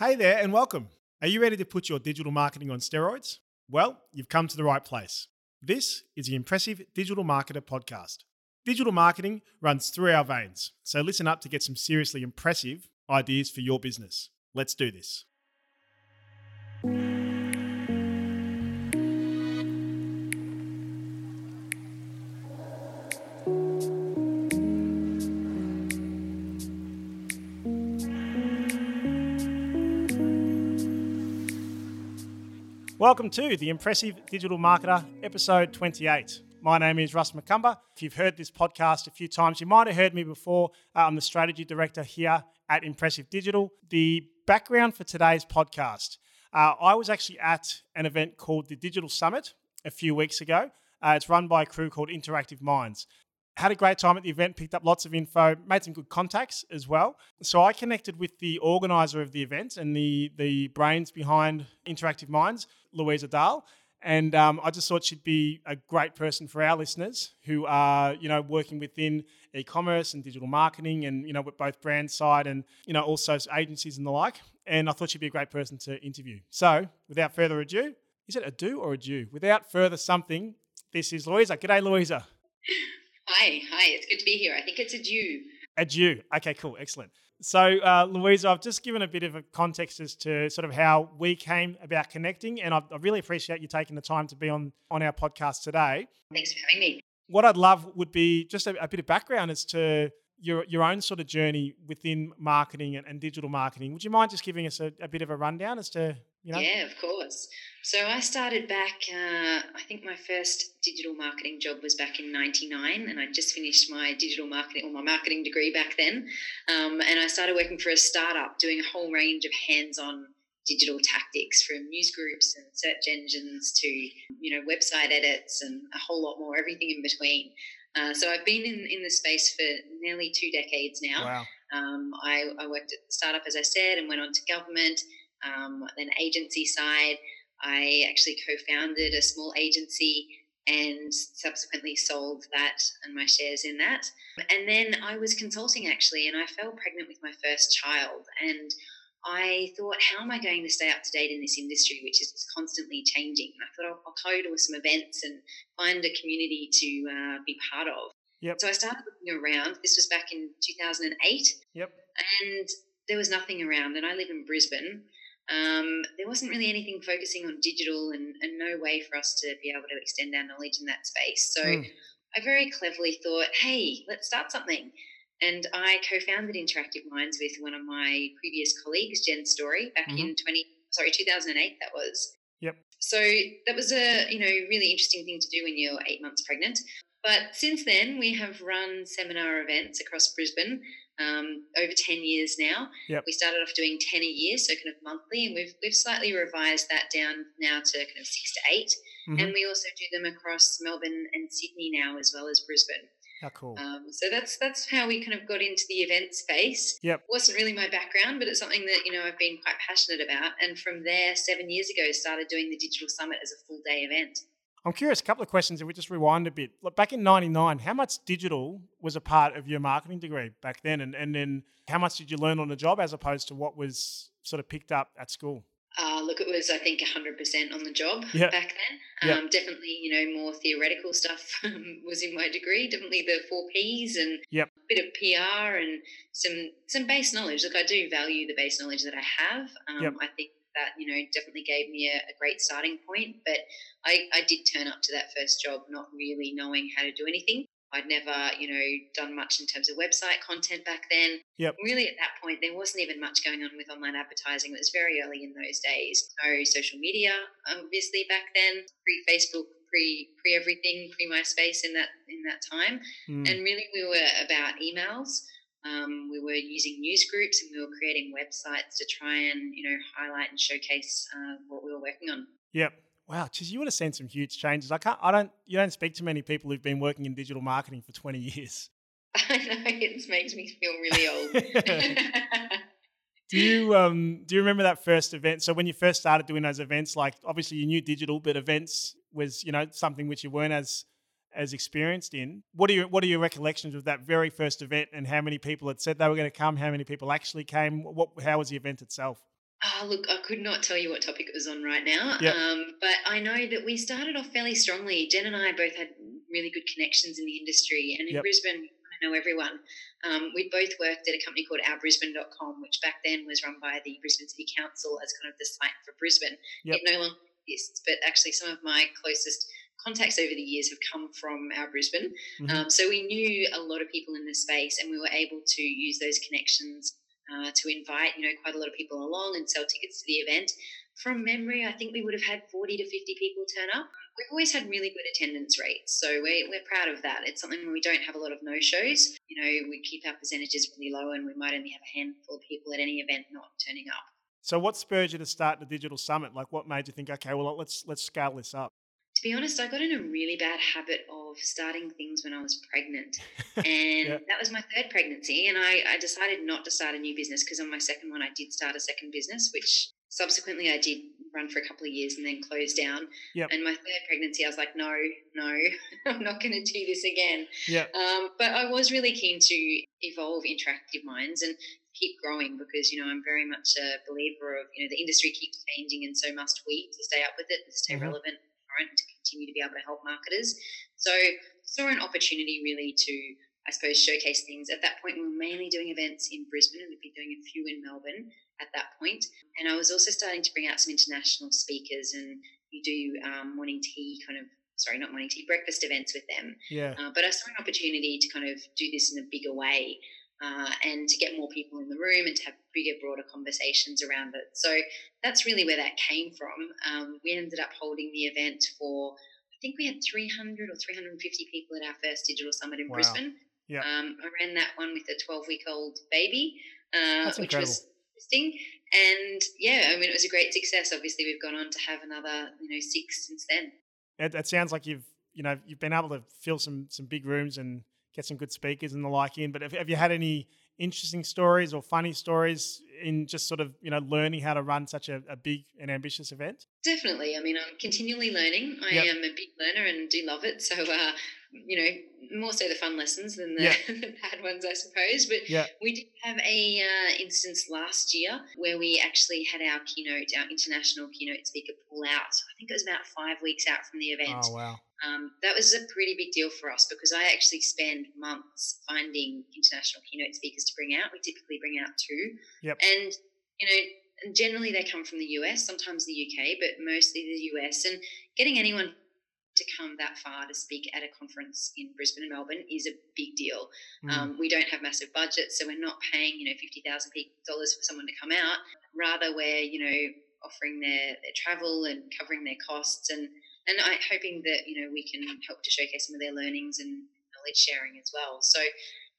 Hey there, and welcome. Are you ready to put your digital marketing on steroids? Well, you've come to the right place. This is the Impressive Digital Marketer podcast. Digital marketing runs through our veins, so listen up to get some seriously impressive ideas for your business. Let's do this. Welcome to the Impressive Digital Marketer, episode 28. My name is Russ McCumber. If you've heard this podcast a few times, you might have heard me before. Uh, I'm the strategy director here at Impressive Digital. The background for today's podcast uh, I was actually at an event called the Digital Summit a few weeks ago. Uh, it's run by a crew called Interactive Minds had a great time at the event, picked up lots of info, made some good contacts as well. So I connected with the organizer of the event and the the brains behind Interactive Minds, Louisa Dahl. And um, I just thought she'd be a great person for our listeners who are, you know, working within e-commerce and digital marketing, and you know, with both brand side and you know, also agencies and the like. And I thought she'd be a great person to interview. So, without further ado, is it a do or a do? Without further something, this is Louisa. G'day, Louisa. Hi, hi. It's good to be here. I think it's a Jew. A Jew. Okay, cool. Excellent. So, uh, Louisa, I've just given a bit of a context as to sort of how we came about connecting, and I, I really appreciate you taking the time to be on on our podcast today. Thanks for having me. What I'd love would be just a, a bit of background as to your your own sort of journey within marketing and, and digital marketing. Would you mind just giving us a, a, bit of a rundown as to you know? Yeah, of course. So I started back. Uh, I think my first digital marketing job was back in '99, and I just finished my digital marketing or my marketing degree back then. Um, and I started working for a startup, doing a whole range of hands-on digital tactics from news groups and search engines to you know website edits and a whole lot more everything in between uh, so I've been in, in the space for nearly two decades now. Wow. Um, I, I, worked at the startup, as I said, and went on to government, um, then agency side. I actually co-founded a small agency and subsequently sold that and my shares in that. And then I was consulting actually, and I fell pregnant with my first child. And I thought, how am I going to stay up to date in this industry, which is constantly changing? And I thought, I'll, I'll go to some events and find a community to uh, be part of. Yep. So I started looking around. This was back in 2008. Yep. And there was nothing around. And I live in Brisbane. Um, there wasn't really anything focusing on digital and, and, no way for us to be able to extend our knowledge in that space. So mm. I very cleverly thought, hey, let's start something. And I co-founded Interactive Minds with one of my previous colleagues, Jen Story, back mm-hmm. in 20 sorry 2008 that was. Yep. So that was a you know really interesting thing to do when you're eight months pregnant. But since then, we have run seminar events across Brisbane um, over 10 years now. Yep. We started off doing 10 a year, so kind of monthly, and we've, we've slightly revised that down now to kind of six to 8 mm-hmm. And we also do them across Melbourne and Sydney now, as well as Brisbane. How cool. Um, so that's that's how we kind of got into the event space. Yep. It wasn't really my background, but it's something that, you know, I've been quite passionate about. And from there, seven years ago, started doing the Digital Summit as a full day event. I'm curious, a couple of questions if we just rewind a bit. Look, back in 99, how much digital was a part of your marketing degree back then? And, and then how much did you learn on the job as opposed to what was sort of picked up at school? Uh, look, it was I think 100% on the job yep. back then. Um, yep. Definitely, you know, more theoretical stuff was in my degree. Definitely the four Ps and yep. a bit of PR and some some base knowledge. Look, I do value the base knowledge that I have. Um, I think that you know definitely gave me a, a, great starting point. But I, I did turn up to that first job not really knowing how to do anything. I'd never, you know, done much in terms of website content back then. Yep. Really, at that point, there wasn't even much going on with online advertising. It was very early in those days. No social media, obviously, back then. Pre Facebook, pre pre everything, pre MySpace in that in that time. Mm. And really, we were about emails. Um, we were using news groups and we were creating websites to try and you know highlight and showcase uh, what we were working on. Yep. Wow, geez, you would have seen some huge changes. I can't. I don't. You don't speak to many people who've been working in digital marketing for twenty years. I know it makes me feel really old. do you um do you remember that first event? So when you first started doing those events, like obviously you knew digital, but events was you know something which you weren't as as experienced in. What are your what are your recollections of that very first event and how many people had said they were going to come? How many people actually came? What how was the event itself? Oh, look, I could not tell you what topic it was on right now. Yep. Um, but I know that we started off fairly strongly. Jen and I both had really good connections in the industry. And in Yep. Brisbane, I know everyone. Um, we both worked at a company called ourbrisbane.com, which back then was run by the Brisbane City Council as kind of the site for Brisbane. Yep. It no longer exists, but actually, some of my closest contacts over the years have come from our Brisbane. Mhm. Um, so we knew a lot of people in the space, and we were able to use those connections uh, to invite, you know, quite a lot of people along and sell tickets to the event. From memory, I think we would have had 40 to 50 people turn up. We've always had really good attendance rates, so we're, we're proud of that. It's something where we don't have a lot of no shows. You know, we keep our percentages really low, and we might only have a handful of people at any event not turning up. So, what spurred you to start the digital summit? Like, what made you think, okay, well, let's let's scale this up? Be honest, I got in a really bad habit of starting things when I was pregnant. And Yeah. that was my third pregnancy. And I, I decided not to start a new business because on my second one, I did start a second business, which subsequently I did run for a couple of years and then closed down. Yep. And my third pregnancy, I was like, no, no, I'm not going to do this again. Yeah, Um, but I was really keen to evolve interactive minds and keep growing because you know I'm very much a believer of you know the industry keeps changing and so must we to stay up with it and stay Mhm. relevant current and continue to be able to help marketers. So saw an opportunity really to I suppose showcase things. At that point, we were mainly doing events in Brisbane and we'd been doing a few in Melbourne at that point. And I was also starting to bring out some international speakers and you do um, morning tea kind of sorry not morning tea breakfast events with them yeah, uh, but I saw an opportunity to kind of do this in a bigger way uh, and to get more people in the room and to have bigger, broader conversations around it. So that's really where that came from. Um, we ended up holding the event for, I think we had 300 or 350 people at our first digital summit in Wow. Brisbane. Yeah. Um, I ran that one with a 12 week old baby, uh, which was interesting. And yeah, I mean, it was a great success. Obviously, we've gone on to have another, you know, six since then. it, it sounds like you've you know you've been able to fill some some big rooms and get some good speakers and the like in. But have, have you had any interesting stories or funny stories in just sort of you know learning how to run such a, a big and ambitious event? Definitely. I mean, I'm continually learning. I Yep. am a big learner and do love it. So, uh, you know, more so the fun lessons than the, the bad ones, I suppose. But Yeah. we did have a uh, instance last year where we actually had our keynote, our international keynote speaker pull out. I think it was about five weeks out from the event. Oh wow, Um, that was a pretty big deal for us because I actually spend months finding international keynote speakers to bring out. We typically bring out two. Yep. And, you know, and generally they come from the US, sometimes the UK, but mostly the US. And getting anyone to come that far to speak at a conference in Brisbane and Melbourne is a big deal. Mm. Um, we don't have massive budgets, so we're not paying, you know, fifty thousand dollars for someone to come out. Rather, we're, you know, offering their, their travel and covering their costs, and and I hoping that you know we can help to showcase some of their learnings and knowledge sharing as well. So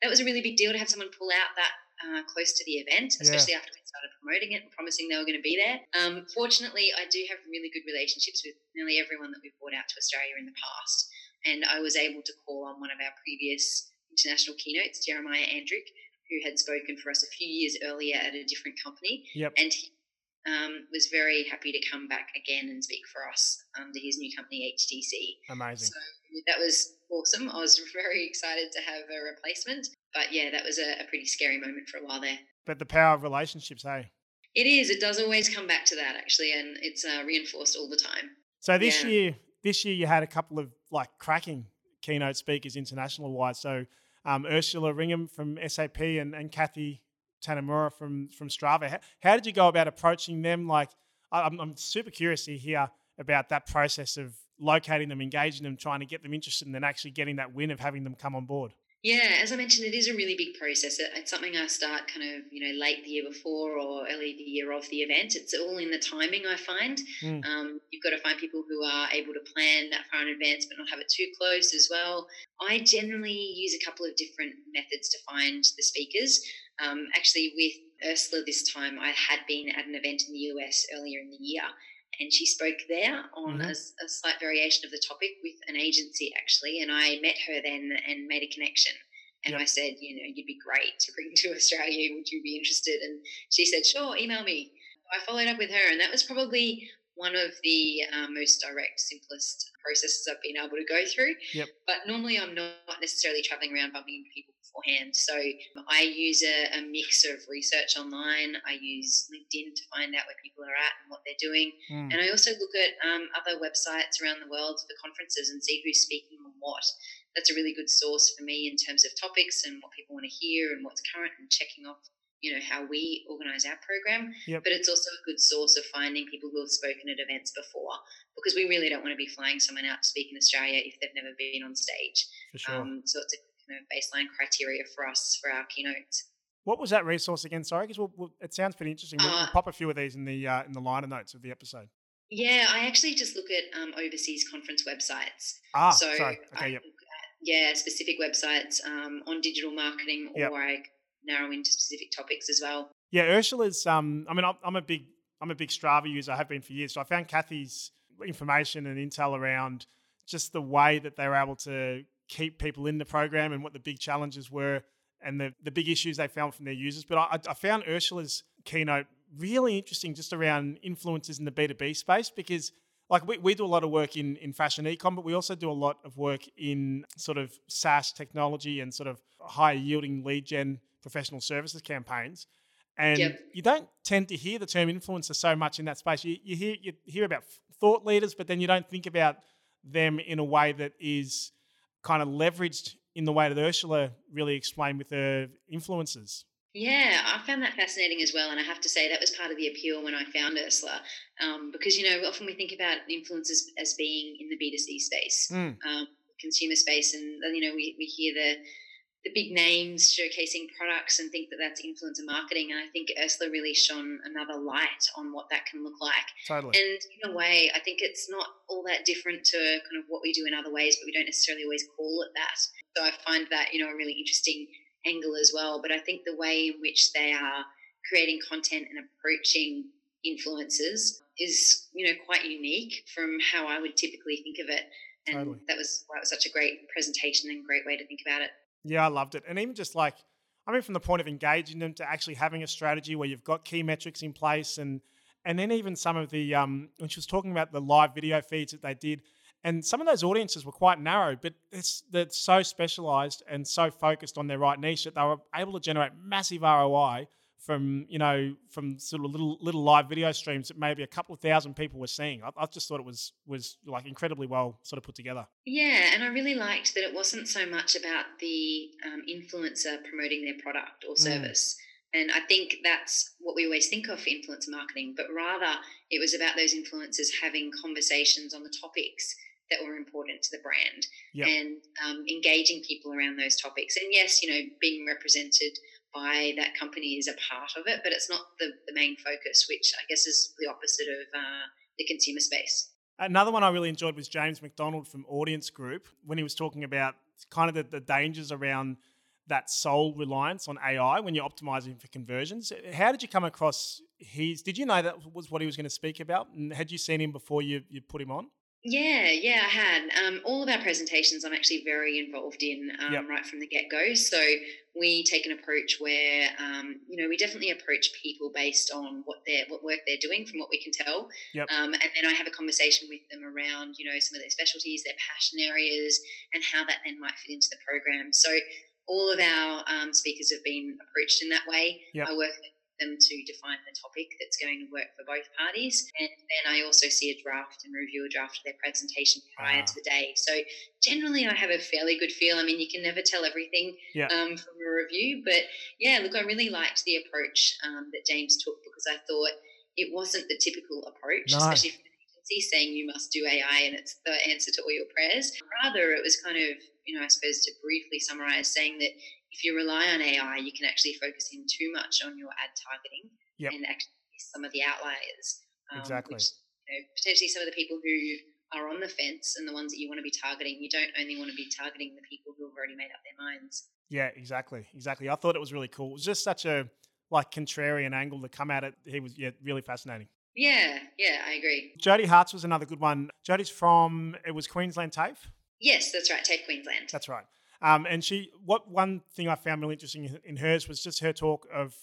that was a really big deal to have someone pull out that uh, close to the event, especially after we started promoting it and promising they were going to be there. Um, fortunately, I do have really good relationships with nearly everyone that we've brought out to Australia in the past, and I was able to call on one of our previous international keynotes, Jeremiah Andrick, who had spoken for us a few years earlier at a different company, Yep. and he um, was very happy to come back again and speak for us under his new company, HTC. Amazing. So that was awesome. I was very excited to have a replacement. But yeah, that was a, a pretty scary moment for a while there. But the power of relationships, hey. It is. It does always come back to that, actually, and it's uh, reinforced all the time. So this Yeah. year, this year you had a couple of like cracking keynote speakers international wide. So um, Ursula Ringham from SAP and, and Kathy Tanamura from from Strava. How, how did you go about approaching them? Like, I'm, I'm super curious to hear about that process of locating them, engaging them, trying to get them interested, and then actually getting that win of having them come on board. Yeah, as I mentioned, it is a really big process. It- It's something I start kind of, you know, late the year before or early the year of the event. It's all in the timing, I find. Mm. Um, you've got to find people who are able to plan that far in advance but not have it too close as well. I generally use a couple of different methods to find the speakers. Um, actually, with Ursula this time, I had been at an event in the US earlier in the year. And she spoke there on Mhm. a, a slight variation of the topic with an agency, actually. And I met her then and made a connection. And Yep. I said, you know, you'd be great to bring to Australia. Would you be interested? And she said, sure, email me. I followed up with her, and that was probably one of the uh, most direct, simplest processes I've been able to go through. Yep. But normally, I'm not necessarily traveling around bumping into people beforehand. So I use a, a, mix of research online. I use LinkedIn to find out where people are at and what they're doing. Mm. And I also look at um, other websites around the world for conferences and see who's speaking on what. That's a really good source for me in terms of topics and what people want to hear and what's current and checking off you know how we organize our program yep. but it's also a good source of finding people who have spoken at events before because we really don't want to be flying someone out to speak in australia if they've never been on stage sure. um, so it's a kind of baseline criteria for us for our keynotes what was that resource again sorry because we'll, we'll, it sounds pretty interesting we'll, uh, we'll, pop a few of these in the uh, in the liner notes of the episode yeah i actually just look at um, overseas conference websites ah so sorry okay, yep. yeah specific websites um, on digital marketing or yep. I narrow into specific topics as well. Yeah, Ursula's. Um, I mean, I'm a big, I'm a big Strava user. I have been for years. So I found Kathy's information and intel around just the way that they were able to keep people in the program and what the big challenges were and the, the big issues they found from their users. But I, I found Ursula's keynote really interesting just around influences in the B2B space because like we, we do a lot of work in, in fashion ecom, but we also do a lot of work in sort of SaaS technology and sort of high yielding lead gen professional services campaigns. And yep. you don't tend to hear the term influencer so much in that space. You, you hear you hear about thought leaders, but then you don't think about them in a way that is kind of leveraged in the way that Ursula really explained with her influencers. Yeah, I found that fascinating as well, and I have to say that was part of the appeal when I found Ursula, um, because you know often we think about influencers as being in the B two C space, mm. um, consumer space, and you know we, we hear the the big names showcasing products and think that that's influencer marketing. And I think Ursula really shone another light on what that can look like. Totally. And in a way, I think it's not all that different to kind of what we do in other ways, but we don't necessarily always call it that. So I find that, you know, a really interesting angle as well. But I think the way in which they are creating content and approaching influencers is, you know, quite unique from how I would typically think of it. And totally. that was why it was such a great presentation and great way to think about it. Yeah, I loved it. And even just like, I mean, from the point of engaging them to actually having a strategy where you've got key metrics in place and and then even some of the um, when she was talking about the live video feeds that they did, and some of those audiences were quite narrow, but it's they're so specialized and so focused on their right niche that they were able to generate massive ROI from you know from sort of little little live video streams that maybe a couple of thousand people were seeing. I, I, just thought it was was like incredibly well sort of put together. Yeah, and I really liked that it wasn't so much about the um, influencer promoting their product or mm. service. Mm. And I think that's what we always think of for influencer marketing, but rather it was about those influencers having conversations on the topics that were important to the brand yep. and um, engaging people around those topics. And yes, you know, being represented that company is a part of it, but it's not the, the main focus, which I guess is the opposite of uh, the consumer space. Another one I really enjoyed was James McDonald from Audience Group when he was talking about kind of the, the dangers around that sole reliance on AI when you're optimizing for conversions. How did you come across his? Did you know that was what he was going to speak about? And had you seen him before you, you put him on? Yeah, yeah, I had. Um, all of our presentations I'm actually very involved in um, yep. right from the get go. So we take an approach where, um, you know, we definitely approach people based on what they're, what work they're doing from what we can tell. Yep. Um, and then I have a conversation with them around, you know, some of their specialties, their passion areas, and how that then might fit into the program. So all of our um, speakers have been approached in that way. Yep. I work them to define the topic that's going to work for both parties. And then I also see a draft and review a draft of their presentation prior to the day. So generally, I have a fairly good feel. I mean, you can never tell everything yeah. um, from a review, but yeah, look, I really liked the approach um, that James took because I thought it wasn't the typical approach, no. especially for an agency saying you must do AI and it's the answer to all your prayers. Rather, it was kind of you know, I suppose to briefly summarize, saying that if you rely on AI, you can actually focus in too much on your ad targeting yep. and actually some of the outliers. Um, exactly. Which, you know, potentially some of the people who are on the fence and the ones that you want to be targeting, you don't only want to be targeting the people who have already made up their minds. Yeah, exactly. Exactly. I thought it was really cool. It was just such a like contrarian angle to come at it. He was yeah, really fascinating. Yeah, yeah, I agree. Jody Hartz was another good one. Jody's from it was Queensland TAFE. Yes, that's right, TAFE Queensland. That's right. Um, and she, what one thing I found really interesting in hers was just her talk of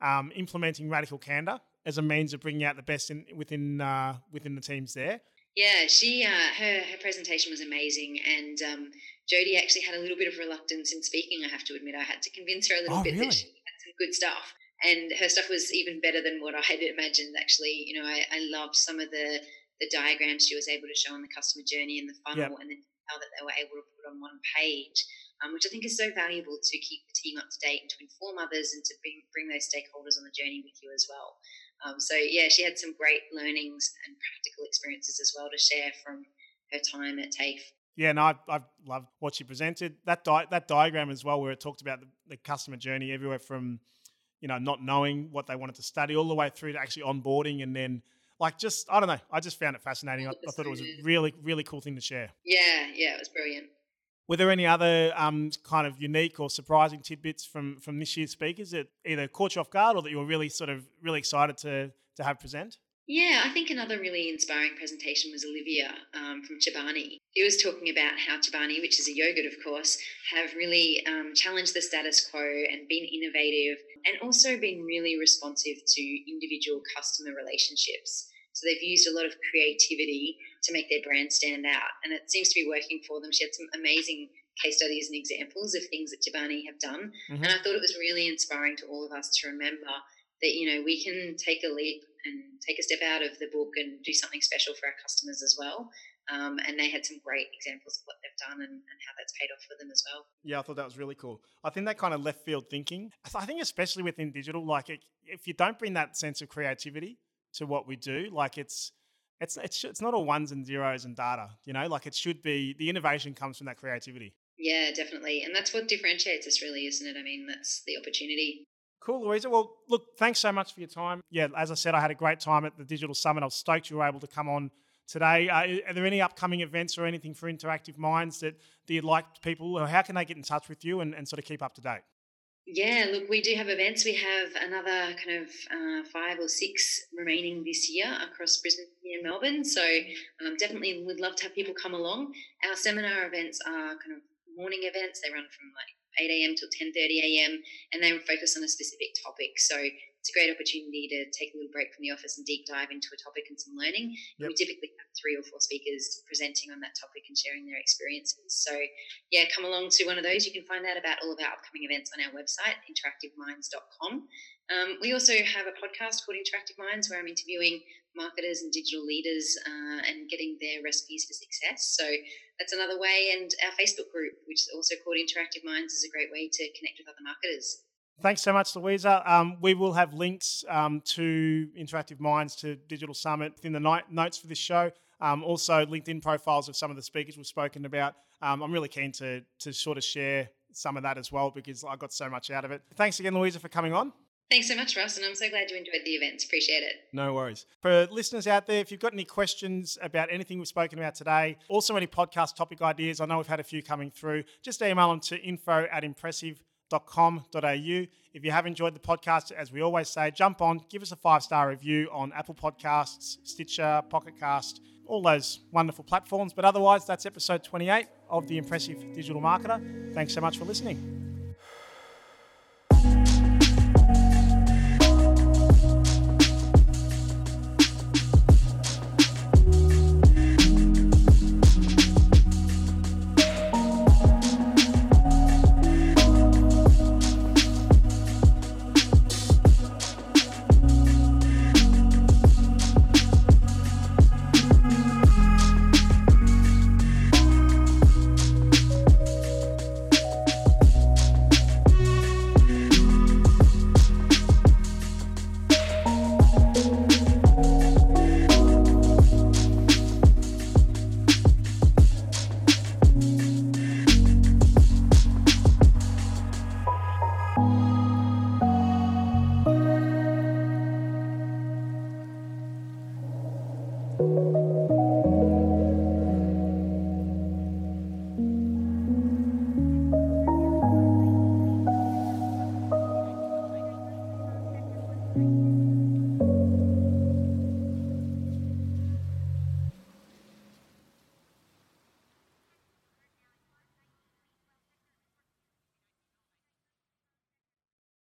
um, implementing radical candor as a means of bringing out the best in, within uh, within the teams there. Yeah, she uh, her her presentation was amazing, and um, Jody actually had a little bit of reluctance in speaking. I have to admit, I had to convince her a little Oh, bit really? that she had some good stuff, and her stuff was even better than what I had imagined. Actually, you know, I, I loved some of the the diagrams she was able to show on the customer journey and the funnel, and then that they were able to put on one page, um, which I think is so valuable to keep the team up to date and to inform others and to bring bring those stakeholders on the journey with you as well. Um, so yeah, she had some great learnings and practical experiences as well to share from her time at TAFE. Yeah, no, I, I loved what she presented. That di- that diagram as well, where it talked about the, the customer journey everywhere from, you know, not knowing what they wanted to study all the way through to actually onboarding and then like just I don't know. I just found it fascinating. I, I thought it was a really really cool thing to share. Yeah, yeah, it was brilliant. Were there any other um, kind of unique or surprising tidbits from from this year's speakers that either caught you off guard or that you were really sort of really excited to to have present? Yeah, I think another really inspiring presentation was Olivia um, from Chobani. She was talking about how Chobani, which is a yogurt, of course, have really um, challenged the status quo and been innovative and also been really responsive to individual customer relationships. So they've used a lot of creativity to make their brand stand out, and it seems to be working for them. She had some amazing case studies and examples of things that Chobani have done, Mhm. and I thought it was really inspiring to all of us to remember that you know we can take a leap and take a step out of the book and do something special for our customers as well. Um, and they had some great examples of what they've done and, and how that's paid off for them as well. Yeah, I thought that was really cool. I think that kind of left field thinking. I think especially within digital, like it, if you don't bring that sense of creativity to what we do, like it's it's it's it's not all ones and zeros and data. You know, like it should be. The innovation comes from that creativity. Yeah, definitely. And that's what differentiates us, really, isn't it? I mean, that's the opportunity. Cool, Louisa. Well, look, thanks so much for your time. Yeah, as I said, I had a great time at the Digital Summit. I was stoked you were able to come on today. Uh, are there any upcoming events or anything for Interactive Minds that, that you'd like people, or how can they get in touch with you and, and sort of keep up to date? Yeah, look, we do have events. We have another kind of uh, five or six remaining this year across Brisbane and Melbourne. So um, definitely would love to have people come along. Our seminar events are kind of morning events. They run from like 8 a.m. till 10:30 a.m. and they focus on a specific topic. So it's a great opportunity to take a little break from the office and deep dive into a topic and some learning. Yep. We typically have three or four speakers presenting on that topic and sharing their experiences. So yeah, come along to one of those. You can find out about all of our upcoming events on our website, interactiveminds.com. Um, we also have a podcast called Interactive Minds where I'm interviewing marketers and digital leaders uh, and getting their recipes for success. So that's another way. And our Facebook group, which is also called Interactive Minds, is a great way to connect with other marketers. Thanks so much, Louisa. Um, we will have links um, to Interactive Minds to Digital Summit in the ni- notes for this show. Um, also, LinkedIn profiles of some of the speakers we've spoken about. Um, I'm really keen to to sort of share some of that as well because I got so much out of it. Thanks again, Louisa, for coming on. Thanks so much, Russ, and I'm so glad you enjoyed the events. Appreciate it. No worries. For listeners out there, if you've got any questions about anything we've spoken about today, also any podcast topic ideas, I know we've had a few coming through, just email them to info at impressive.com.au. If you have enjoyed the podcast, as we always say, jump on, give us a five star review on Apple Podcasts, Stitcher, Pocket Cast, all those wonderful platforms. But otherwise, that's episode 28 of The Impressive Digital Marketer. Thanks so much for listening.